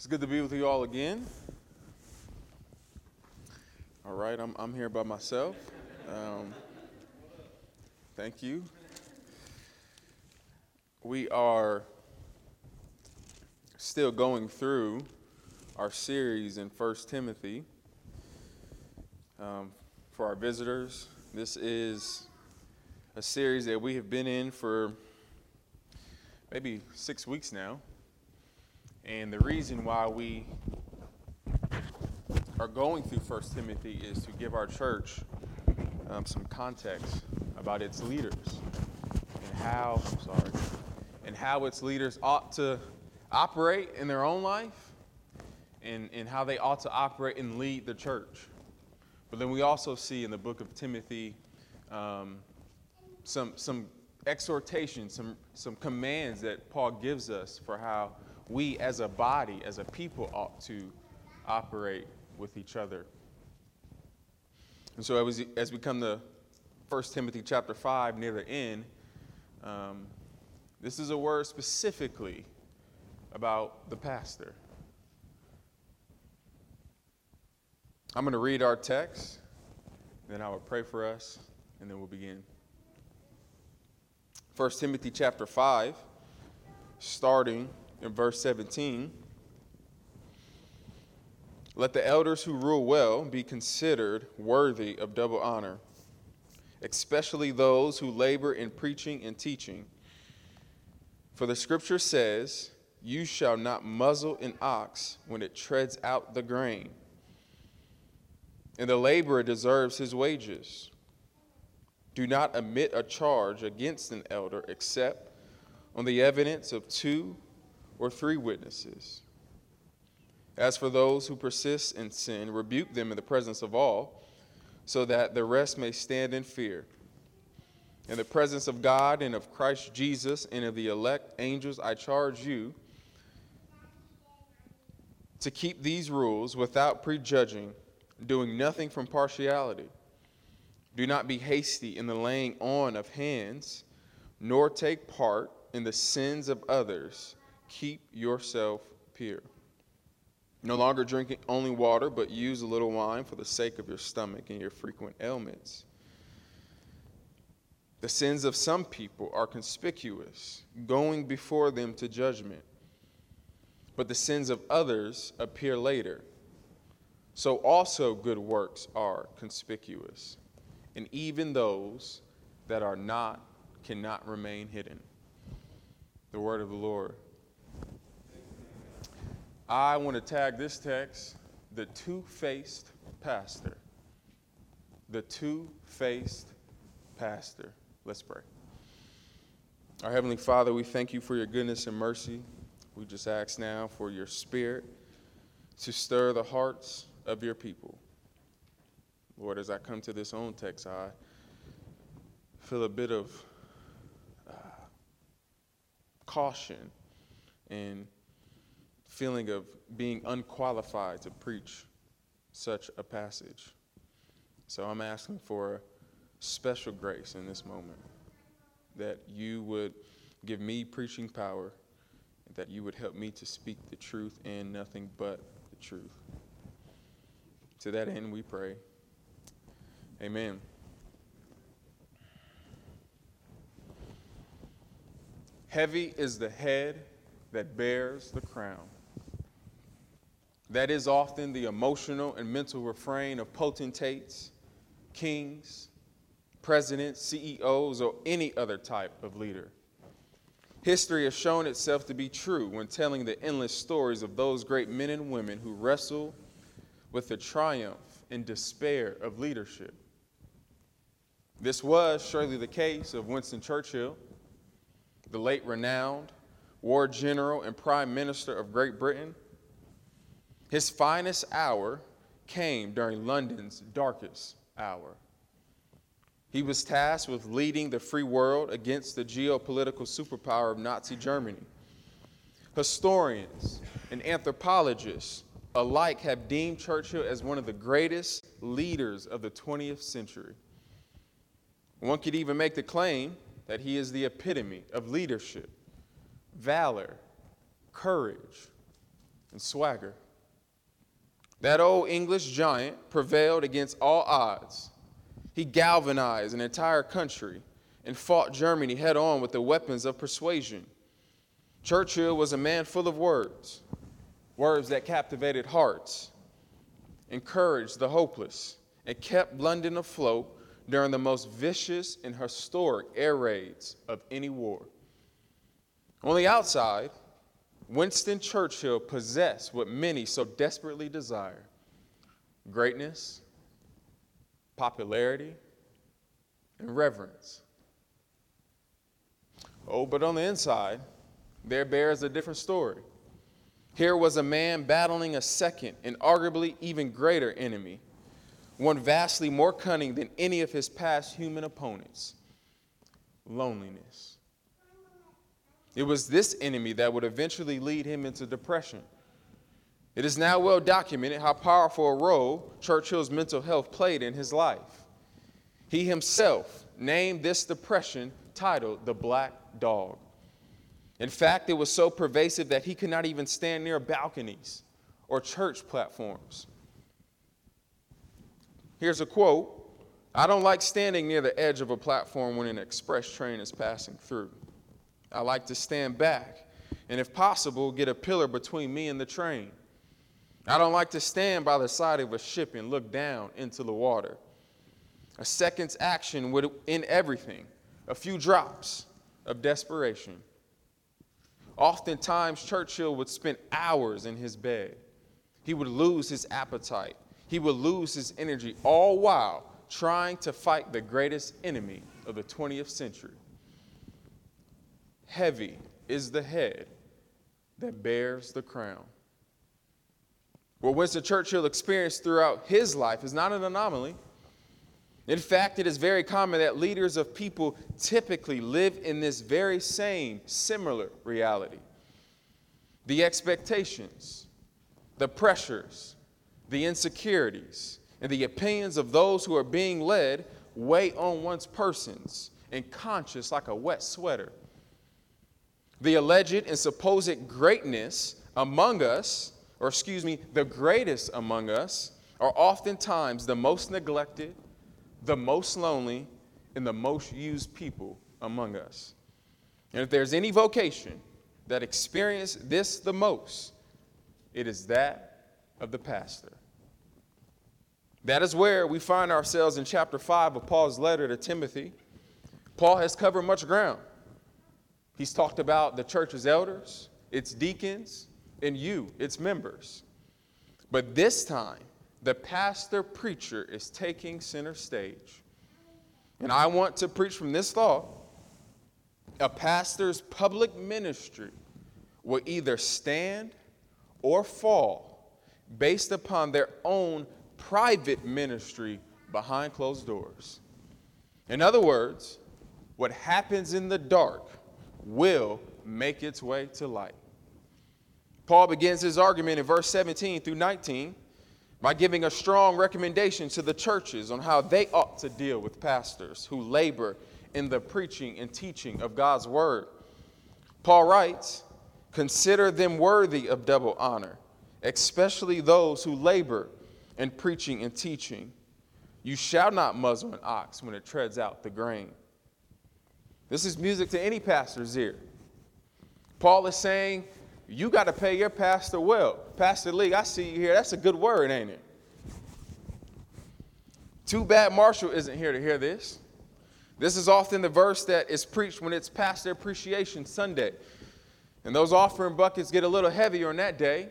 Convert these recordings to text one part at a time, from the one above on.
It's good to be with you all again. All right, I'm, I'm here by myself. Um, thank you. We are still going through our series in First Timothy. Um, for our visitors, this is a series that we have been in for maybe six weeks now. And the reason why we are going through First Timothy is to give our church um, some context about its leaders and how, I'm sorry, and how its leaders ought to operate in their own life and, and how they ought to operate and lead the church. But then we also see in the book of Timothy um, some, some exhortations, some, some commands that Paul gives us for how we as a body, as a people, ought to operate with each other. And so as, as we come to 1 Timothy chapter 5, near the end, um, this is a word specifically about the pastor. I'm going to read our text, then I will pray for us, and then we'll begin. 1 Timothy chapter 5, starting in verse 17. Let the elders who rule well be considered worthy of double honor, especially those who labor in preaching and teaching. For the scripture says, You shall not muzzle an ox when it treads out the grain, and the laborer deserves his wages. Do not omit a charge against an elder except on the evidence of two or three witnesses. As for those who persist in sin, rebuke them in the presence of all, so that the rest may stand in fear. In the presence of God and of Christ Jesus and of the elect angels, I charge you to keep these rules without prejudging, doing nothing from partiality. Do not be hasty in the laying on of hands, nor take part in the sins of others keep yourself pure. No longer drinking only water, but use a little wine for the sake of your stomach and your frequent ailments. The sins of some people are conspicuous, going before them to judgment, but the sins of others appear later. So also good works are conspicuous, and even those that are not cannot remain hidden. The word of the Lord. I want to tag this text the two faced pastor. The two faced pastor. Let's pray. Our Heavenly Father, we thank you for your goodness and mercy. We just ask now for your spirit to stir the hearts of your people. Lord, as I come to this own text, I feel a bit of uh, caution and feeling of being unqualified to preach such a passage. So I'm asking for special grace in this moment that you would give me preaching power, that you would help me to speak the truth and nothing but the truth. To that end, we pray. Amen. Heavy is the head that bears the crown. That is often the emotional and mental refrain of potentates, kings, presidents, CEOs, or any other type of leader. History has shown itself to be true when telling the endless stories of those great men and women who wrestle with the triumph and despair of leadership. This was surely the case of Winston Churchill, the late renowned war general and prime minister of Great Britain his finest hour came during London's darkest hour. He was tasked with leading the free world against the geopolitical superpower of Nazi Germany. Historians and anthropologists alike have deemed Churchill as one of the greatest leaders of the 20th century. One could even make the claim that he is the epitome of leadership, valor, courage, and swagger. That old English giant prevailed against all odds. He galvanized an entire country and fought Germany head on with the weapons of persuasion. Churchill was a man full of words, words that captivated hearts, encouraged the hopeless, and kept London afloat during the most vicious and historic air raids of any war. On the outside, Winston Churchill possessed what many so desperately desire greatness, popularity, and reverence. Oh, but on the inside, there bears a different story. Here was a man battling a second and arguably even greater enemy, one vastly more cunning than any of his past human opponents loneliness. It was this enemy that would eventually lead him into depression. It is now well documented how powerful a role Churchill's mental health played in his life. He himself named this depression titled The Black Dog. In fact, it was so pervasive that he could not even stand near balconies or church platforms. Here's a quote I don't like standing near the edge of a platform when an express train is passing through. I like to stand back and, if possible, get a pillar between me and the train. I don't like to stand by the side of a ship and look down into the water. A second's action would end everything, a few drops of desperation. Oftentimes, Churchill would spend hours in his bed. He would lose his appetite. He would lose his energy, all while trying to fight the greatest enemy of the 20th century Heavy is the head that bears the crown. What Winston Churchill experienced throughout his life is not an anomaly. In fact, it is very common that leaders of people typically live in this very same, similar reality. The expectations, the pressures, the insecurities, and the opinions of those who are being led weigh on one's persons and conscience like a wet sweater the alleged and supposed greatness among us, or excuse me, the greatest among us, are oftentimes the most neglected, the most lonely, and the most used people among us. And if there's any vocation that experience this the most, it is that of the pastor. That is where we find ourselves in chapter 5 of Paul's letter to Timothy. Paul has covered much ground. He's talked about the church's elders, its deacons, and you, its members. But this time, the pastor preacher is taking center stage. And I want to preach from this thought a pastor's public ministry will either stand or fall based upon their own private ministry behind closed doors. In other words, what happens in the dark will make its way to light. Paul begins his argument in verse 17 through 19 by giving a strong recommendation to the churches on how they ought to deal with pastors who labor in the preaching and teaching of God's word. Paul writes, Consider them worthy of double honor, especially those who labor in preaching and teaching. You shall not muzzle an ox when it treads out the grain. This is music to any pastor's ear. Paul is saying, you got to pay your pastor well. Pastor Lee, I see you here. That's a good word, ain't it? Too bad Marshall isn't here to hear this. This is often the verse that is preached when it's Pastor Appreciation Sunday. And those offering buckets get a little heavier on that day.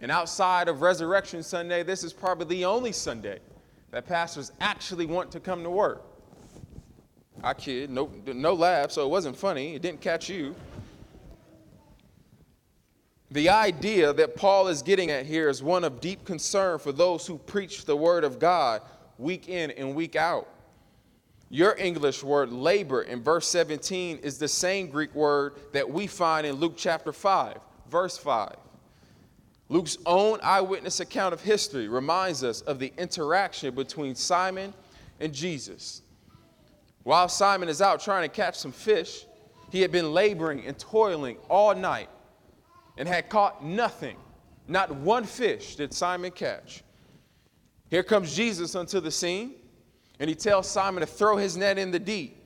And outside of Resurrection Sunday, this is probably the only Sunday that pastors actually want to come to work. I kid, no, no laugh, so it wasn't funny. It didn't catch you. The idea that Paul is getting at here is one of deep concern for those who preach the word of God week in and week out. Your English word labor in verse 17 is the same Greek word that we find in Luke chapter 5, verse 5. Luke's own eyewitness account of history reminds us of the interaction between Simon and Jesus. While Simon is out trying to catch some fish, he had been laboring and toiling all night and had caught nothing Not one fish did Simon catch. Here comes Jesus onto the scene, and he tells Simon to throw his net in the deep.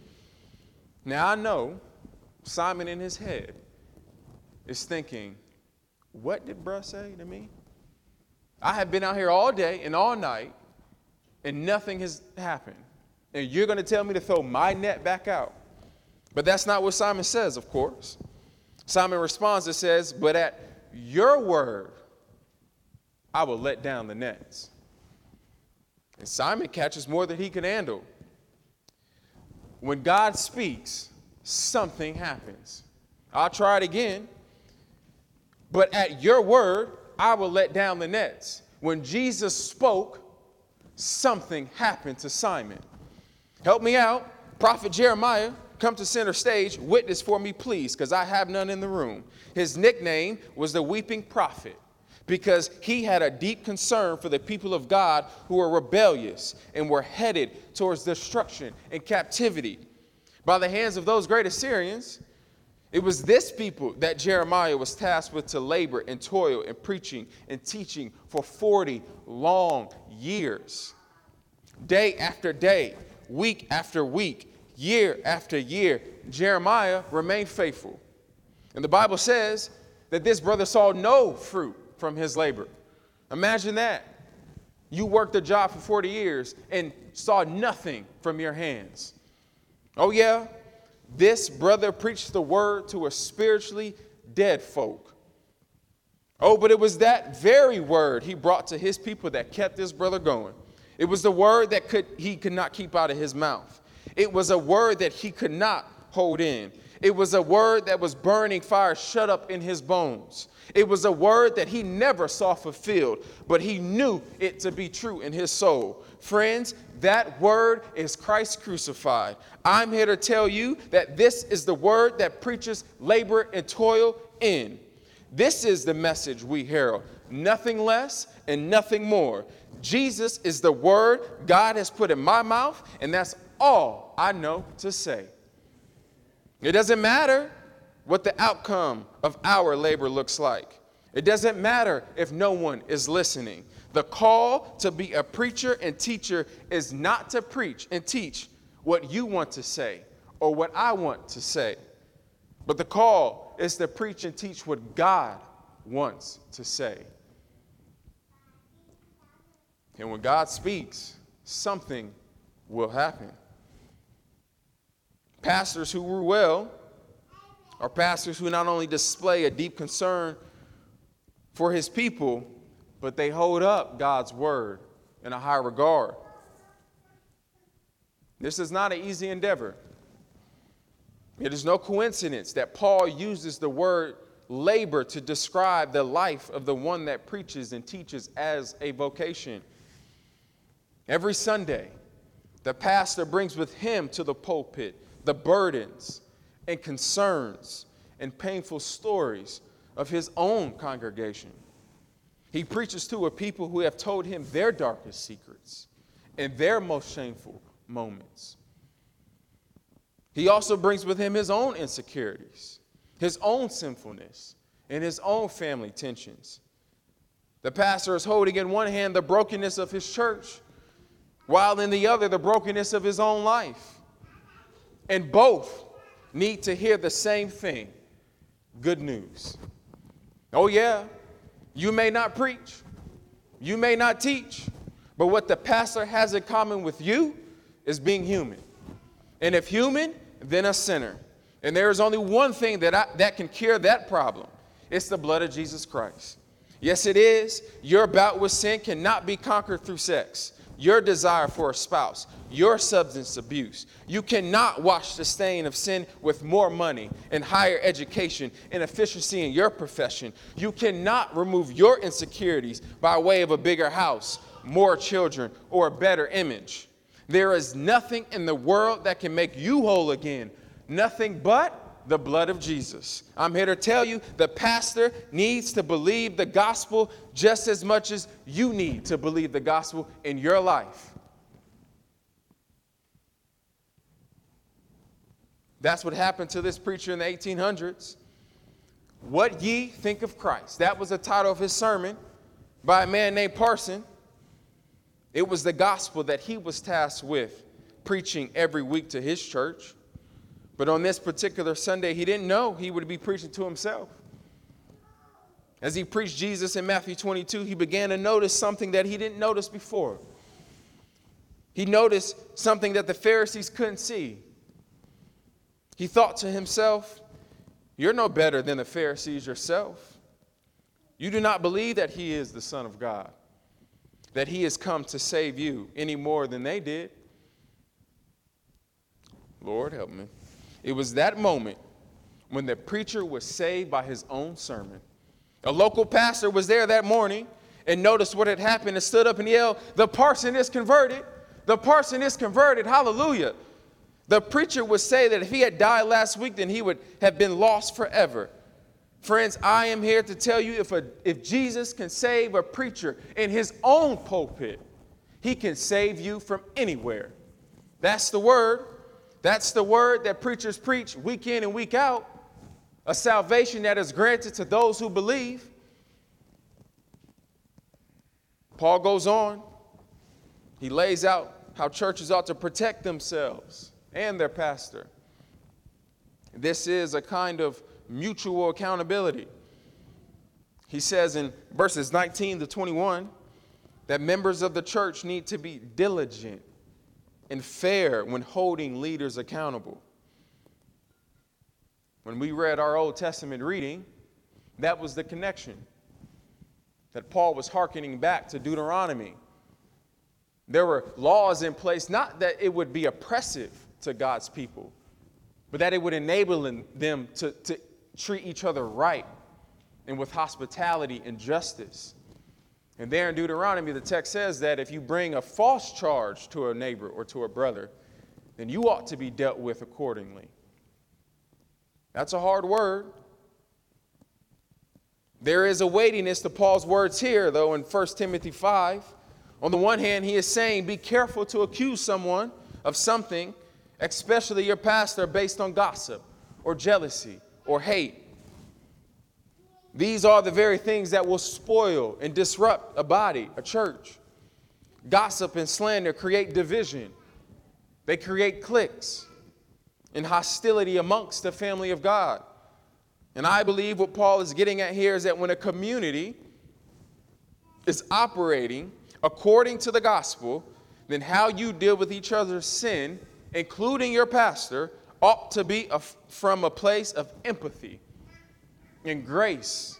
Now I know Simon in his head is thinking, What did bruh say to me? I have been out here all day and all night, and nothing has happened. And you're going to tell me to throw my net back out. But that's not what Simon says, of course. Simon responds and says, But at your word, I will let down the nets. And Simon catches more than he can handle. When God speaks, something happens. I'll try it again. But at your word, I will let down the nets. When Jesus spoke, something happened to Simon. Help me out. Prophet Jeremiah, come to center stage. Witness for me, please, because I have none in the room. His nickname was the Weeping Prophet because he had a deep concern for the people of God who were rebellious and were headed towards destruction and captivity by the hands of those great Assyrians. It was this people that Jeremiah was tasked with to labor and toil and preaching and teaching for 40 long years. Day after day, week after week, year after year, Jeremiah remained faithful. And the Bible says that this brother saw no fruit from his labor. Imagine that. You worked a job for 40 years and saw nothing from your hands. Oh, yeah, this brother preached the word to a spiritually dead folk. Oh, but it was that very word he brought to his people that kept this brother going. It was the word that could, he could not keep out of his mouth. It was a word that he could not hold in. It was a word that was burning fire shut up in his bones. It was a word that he never saw fulfilled, but he knew it to be true in his soul. Friends, that word is Christ crucified. I'm here to tell you that this is the word that preaches labor and toil in. This is the message we herald, nothing less and nothing more. Jesus is the word God has put in my mouth, and that's all I know to say. It doesn't matter what the outcome of our labor looks like. It doesn't matter if no one is listening. The call to be a preacher and teacher is not to preach and teach what you want to say or what I want to say, but the call is to preach and teach what God wants to say. And when God speaks, something will happen. Pastors who rule well are pastors who not only display a deep concern for his people, but they hold up God's word in a high regard. This is not an easy endeavor. It is no coincidence that Paul uses the word labor to describe the life of the one that preaches and teaches as a vocation. Every Sunday, the pastor brings with him to the pulpit the burdens, and concerns and painful stories of his own congregation. He preaches to a people who have told him their darkest secrets and their most shameful moments. He also brings with him his own insecurities, his own sinfulness, and his own family tensions. The pastor is holding in one hand the brokenness of his church, while in the other, the brokenness of his own life. And both need to hear the same thing good news. Oh, yeah, you may not preach, you may not teach, but what the pastor has in common with you is being human. And if human, then a sinner. And there is only one thing that, I, that can cure that problem it's the blood of Jesus Christ. Yes, it is. Your bout with sin cannot be conquered through sex your desire for a spouse, your substance abuse. You cannot wash the stain of sin with more money and higher education and efficiency in your profession. You cannot remove your insecurities by way of a bigger house, more children, or a better image. There is nothing in the world that can make you whole again. Nothing but the blood of Jesus. I'm here to tell you the pastor needs to believe the gospel just as much as you need to believe the gospel in your life. That's what happened to this preacher in the 1800s. What ye think of Christ. That was the title of his sermon by a man named Parson. It was the gospel that he was tasked with preaching every week to his church. But on this particular Sunday, he didn't know he would be preaching to himself. As he preached Jesus in Matthew 22, he began to notice something that he didn't notice before. He noticed something that the Pharisees couldn't see. He thought to himself, You're no better than the Pharisees yourself. You do not believe that he is the Son of God, that he has come to save you any more than they did. Lord, help me. It was that moment when the preacher was saved by his own sermon. A local pastor was there that morning and noticed what had happened and stood up and yelled, The parson is converted. The parson is converted. Hallelujah. The preacher would say that if he had died last week, then he would have been lost forever. Friends, I am here to tell you if, a, if Jesus can save a preacher in his own pulpit, he can save you from anywhere. That's the word. That's the word that preachers preach week in and week out. A salvation that is granted to those who believe. Paul goes on. He lays out how churches ought to protect themselves and their pastor. This is a kind of mutual accountability. He says in verses 19 to 21 that members of the church need to be diligent and fair when holding leaders accountable. When we read our Old Testament reading, that was the connection that Paul was hearkening back to Deuteronomy. There were laws in place, not that it would be oppressive to God's people, but that it would enable them to, to treat each other right and with hospitality and justice. And there in Deuteronomy, the text says that if you bring a false charge to a neighbor or to a brother, then you ought to be dealt with accordingly. That's a hard word. There is a weightiness to Paul's words here, though, in 1 Timothy 5. On the one hand, he is saying, Be careful to accuse someone of something, especially your pastor, based on gossip or jealousy or hate these are the very things that will spoil and disrupt a body, a church. Gossip and slander create division, they create cliques and hostility amongst the family of God. And I believe what Paul is getting at here is that when a community is operating according to the gospel, then how you deal with each other's sin, including your pastor, ought to be a, from a place of empathy and grace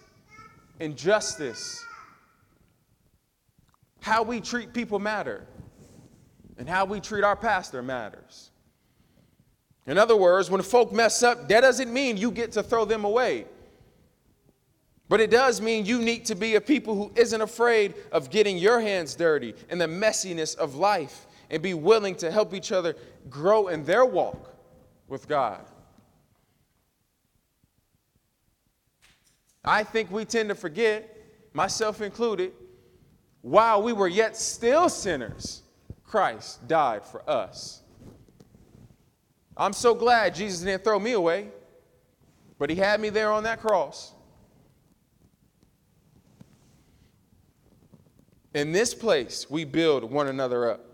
and justice. How we treat people matter, and how we treat our pastor matters. In other words, when folk mess up, that doesn't mean you get to throw them away. But it does mean you need to be a people who isn't afraid of getting your hands dirty in the messiness of life and be willing to help each other grow in their walk with God. I think we tend to forget, myself included, while we were yet still sinners, Christ died for us. I'm so glad Jesus didn't throw me away, but he had me there on that cross. In this place, we build one another up,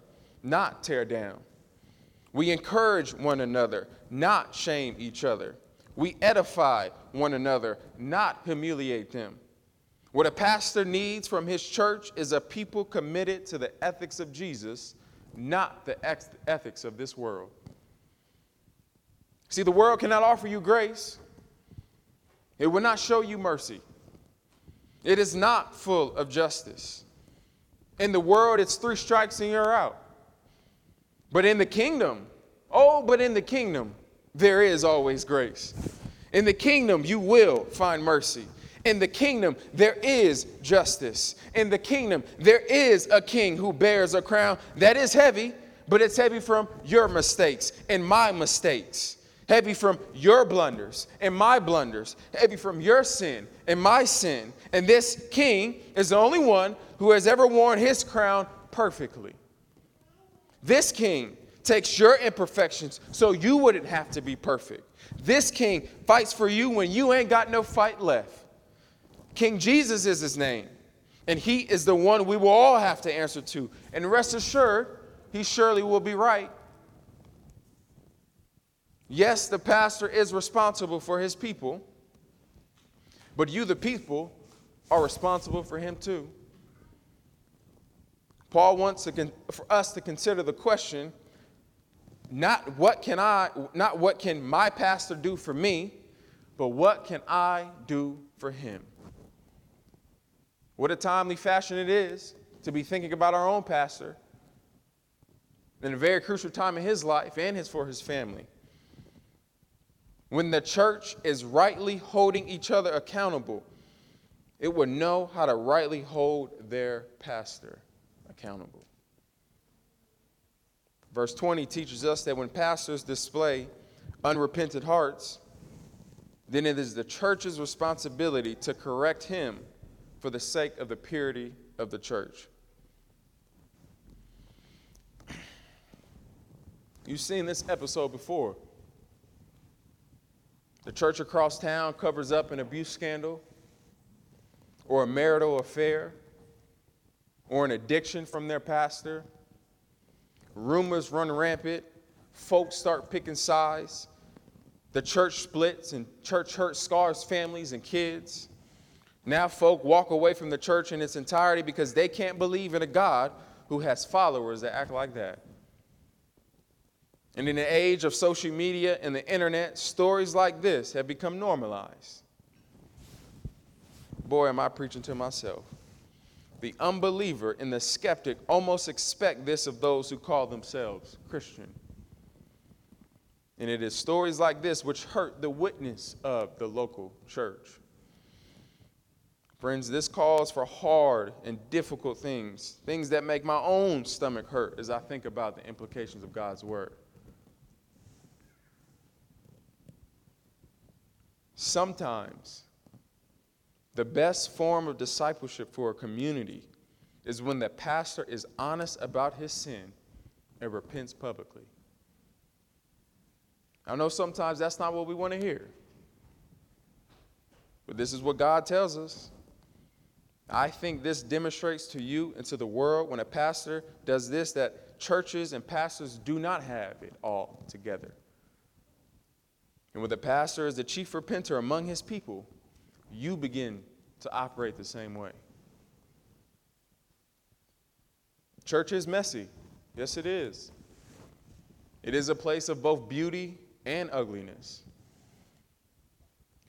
not tear down. We encourage one another, not shame each other. We edify one another, not humiliate them. What a pastor needs from his church is a people committed to the ethics of Jesus, not the ethics of this world. See, the world cannot offer you grace, it will not show you mercy. It is not full of justice. In the world, it's three strikes and you're out. But in the kingdom, oh, but in the kingdom, there is always grace. In the kingdom, you will find mercy. In the kingdom, there is justice. In the kingdom, there is a king who bears a crown that is heavy, but it's heavy from your mistakes and my mistakes, heavy from your blunders and my blunders, heavy from your sin and my sin. And this king is the only one who has ever worn his crown perfectly. This king takes your imperfections so you wouldn't have to be perfect. This king fights for you when you ain't got no fight left. King Jesus is his name, and he is the one we will all have to answer to. And rest assured, he surely will be right. Yes, the pastor is responsible for his people, but you, the people, are responsible for him too. Paul wants to for us to consider the question not what can I not what can my pastor do for me, but what can I do for him? What a timely fashion it is to be thinking about our own pastor in a very crucial time in his life and his for his family. When the church is rightly holding each other accountable, it will know how to rightly hold their pastor accountable. Verse 20 teaches us that when pastors display unrepentant hearts, then it is the church's responsibility to correct him for the sake of the purity of the church. You've seen this episode before. The church across town covers up an abuse scandal or a marital affair or an addiction from their pastor. Rumors run rampant. Folks start picking sides. The church splits and church hurt scars families and kids. Now, folk walk away from the church in its entirety because they can't believe in a God who has followers that act like that. And in the age of social media and the internet, stories like this have become normalized. Boy, am I preaching to myself. The unbeliever and the skeptic almost expect this of those who call themselves Christian. And it is stories like this which hurt the witness of the local church. Friends, this calls for hard and difficult things, things that make my own stomach hurt as I think about the implications of God's word. Sometimes the best form of discipleship for a community is when the pastor is honest about his sin and repents publicly. I know sometimes that's not what we want to hear, but this is what God tells us. I think this demonstrates to you and to the world when a pastor does this that churches and pastors do not have it all together. And when the pastor is the chief repenter among his people, you begin to operate the same way. Church is messy. Yes, it is. It is a place of both beauty and ugliness.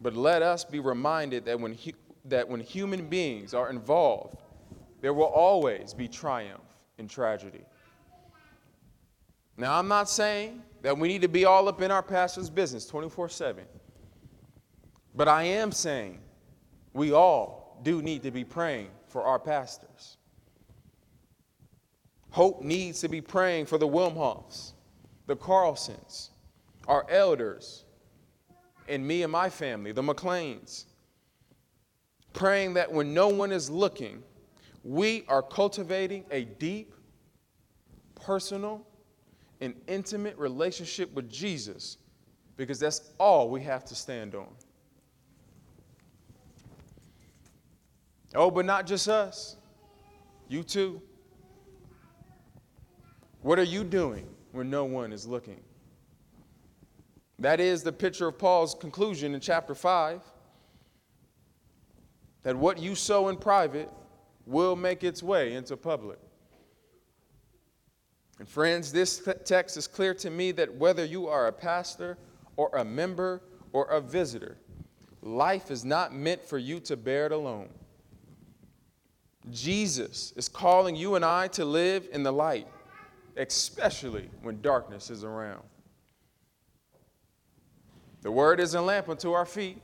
But let us be reminded that when, hu- that when human beings are involved, there will always be triumph and tragedy. Now, I'm not saying that we need to be all up in our pastor's business 24 7. But I am saying we all do need to be praying for our pastors. Hope needs to be praying for the Wilmhoffs, the Carlsons, our elders, and me and my family, the McLeans. Praying that when no one is looking, we are cultivating a deep, personal, and intimate relationship with Jesus because that's all we have to stand on. Oh, but not just us, you too. What are you doing when no one is looking? That is the picture of Paul's conclusion in chapter 5 that what you sow in private will make its way into public. And friends, this text is clear to me that whether you are a pastor or a member or a visitor, life is not meant for you to bear it alone. Jesus is calling you and I to live in the light, especially when darkness is around. The word is a lamp unto our feet,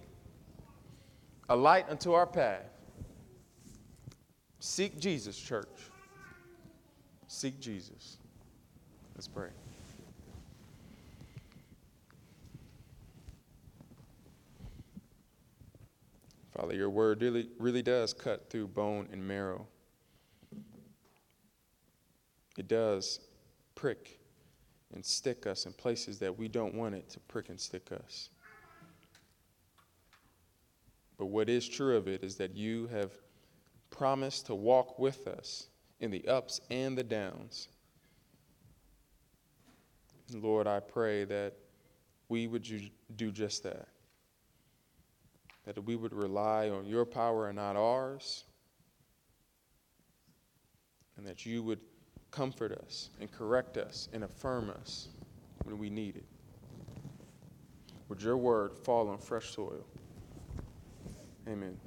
a light unto our path. Seek Jesus, church. Seek Jesus. Let's pray. Father, your word really, really does cut through bone and marrow. It does prick and stick us in places that we don't want it to prick and stick us. But what is true of it is that you have promised to walk with us in the ups and the downs. Lord, I pray that we would do just that. That we would rely on your power and not ours. And that you would comfort us and correct us and affirm us when we need it. Would your word fall on fresh soil? Amen.